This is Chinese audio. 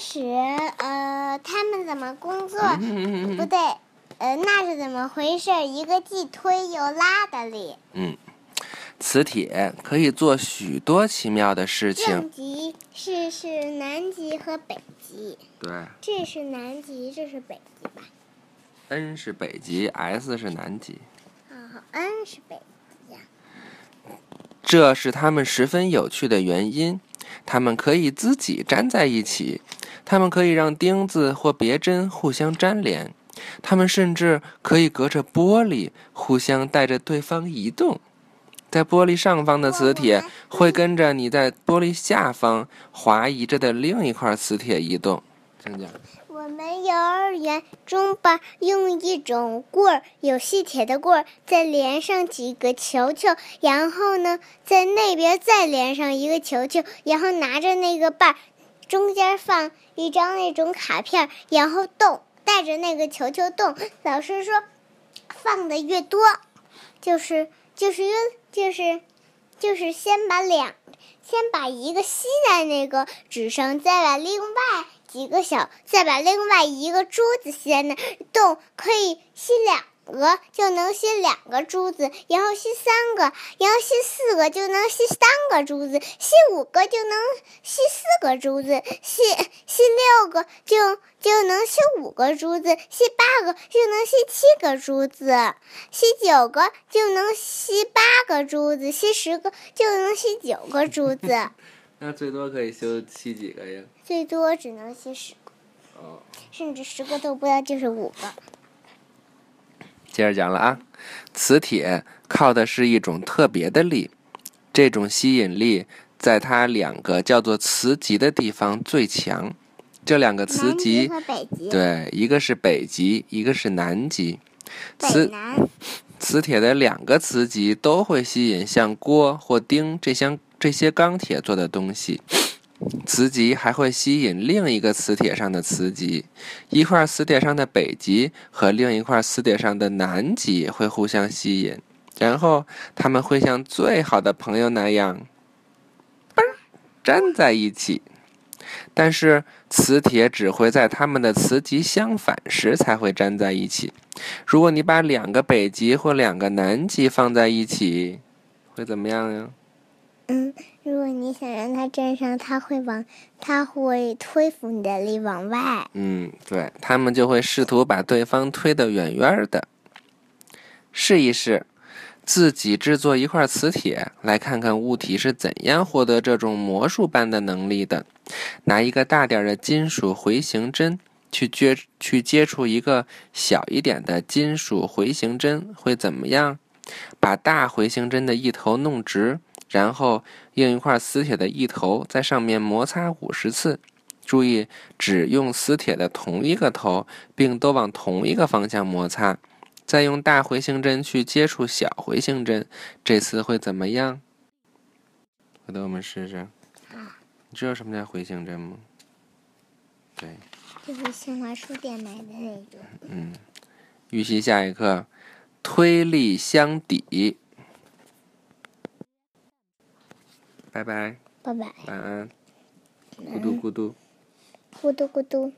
始，呃，他们怎么工作？嗯不对，呃，那是怎么回事？一个既推又拉的力。嗯，磁铁可以做许多奇妙的事情。正极是是南极和北极，对这是南极，这是北极吧？，N 是北极，S 是南极。啊、n 是北极呀、这是他们十分有趣的原因。它们可以自己粘在一起，它们可以让钉子或别针互相粘连，它们甚至可以隔着玻璃互相带着对方移动。在玻璃上方的磁铁会跟着你在玻璃下方滑移着的另一块磁铁移动。请讲。我们幼儿园中班用一种棍儿，有吸铁的棍儿，再连上几个球球，然后呢，在那边再连上一个球球，然后拿着那个把儿，中间放一张那种卡片儿，然后动，带着那个球球动。老师说，放的越多，就是就是越就是就是先把两先把一个吸在那个纸上，再把另外几个小，再把另外一个珠子吸在那动，可以吸两个，就能吸两个珠子，然后吸三个，然后吸四个就能吸三个珠子，吸五个就能吸四个珠子，吸吸六个就就能吸五个珠子，吸八个就能吸七个珠子，吸九个就能吸八个珠子，吸十个就能吸九个珠子，那最多可以修吸几个呀？最多只能吸十个，哦，甚至十个都不要，就是五个。接着讲了啊，磁铁靠的是一种特别的力，这种吸引力在它两个叫做磁极的地方最强。这两个磁极对，一个是北极，一个是南极。磁南。磁铁的两个磁极都会吸引像锅或钉这些这些钢铁做的东西。磁极还会吸引另一个磁铁上的磁极，一块磁铁上的北极和另一块磁铁上的南极会互相吸引，然后它们会像最好的朋友那样，嘣粘在一起。但是磁铁只会在它们的磁极相反时才会粘在一起。如果你把两个北极或两个南极放在一起，会怎么样呀？嗯，如果你想让它粘上，它会往，它会推服你的力往外。嗯，对，他们就会试图把对方推得远远的。试一试，自己制作一块磁铁，来看看物体是怎样获得这种魔术般的能力的。拿一个大点的金属回形针去接去接触一个小一点的金属回形针，会怎么样？把大回形针的一头弄直，然后用一块磁铁的一头在上面摩擦五十次。注意，只用磁铁的同一个头，并都往同一个方向摩擦。再用大回形针去接触小回形针，这次会怎么样？回头我们试试。你知道什么叫回形针吗？对，就是新华书店买的那种。嗯。预习下一课，推力相抵。拜拜，拜拜，晚安，咕嘟咕嘟。咕嘟咕嘟。